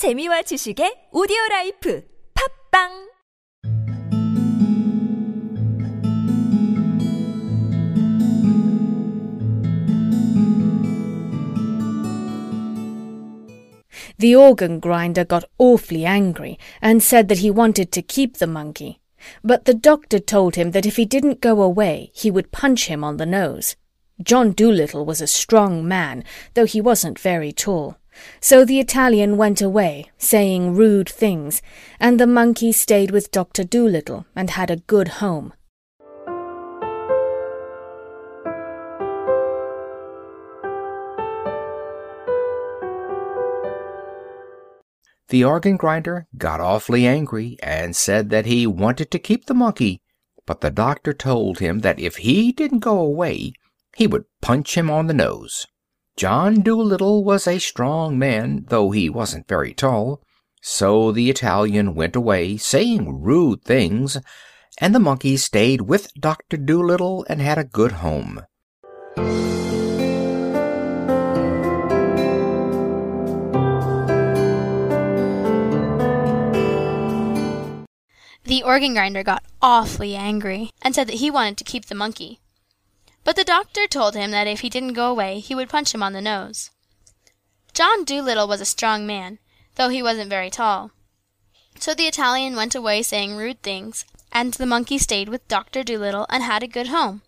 재미와 지식의 오디오 라이프 팝빵 The organ grinder got awfully angry and said that he wanted to keep the monkey, but the doctor told him that if he didn't go away, he would punch him on the nose. John Dolittle was a strong man, though he wasn't very tall. so the Italian went away, saying rude things, and the monkey stayed with Dr. Dolittle and had a good home. The organ grinder got awfully angry and said that he wanted to keep the monkey, but the doctor told him that if he didn't go away, he would punch him on the nose. John Dolittle was a strong man, though he wasn't very tall, so the Italian went away, saying rude things, and the monkey stayed with Dr. Dolittle and had a good home. The organ grinder got awfully angry and said that he wanted to keep the monkey. But the doctor told him that if he didn't go away he would punch him on the nose. John Dolittle was a strong man, though he wasn't very tall. So the Italian went away saying rude things, and the monkey stayed with Doctor Dolittle and had a good home.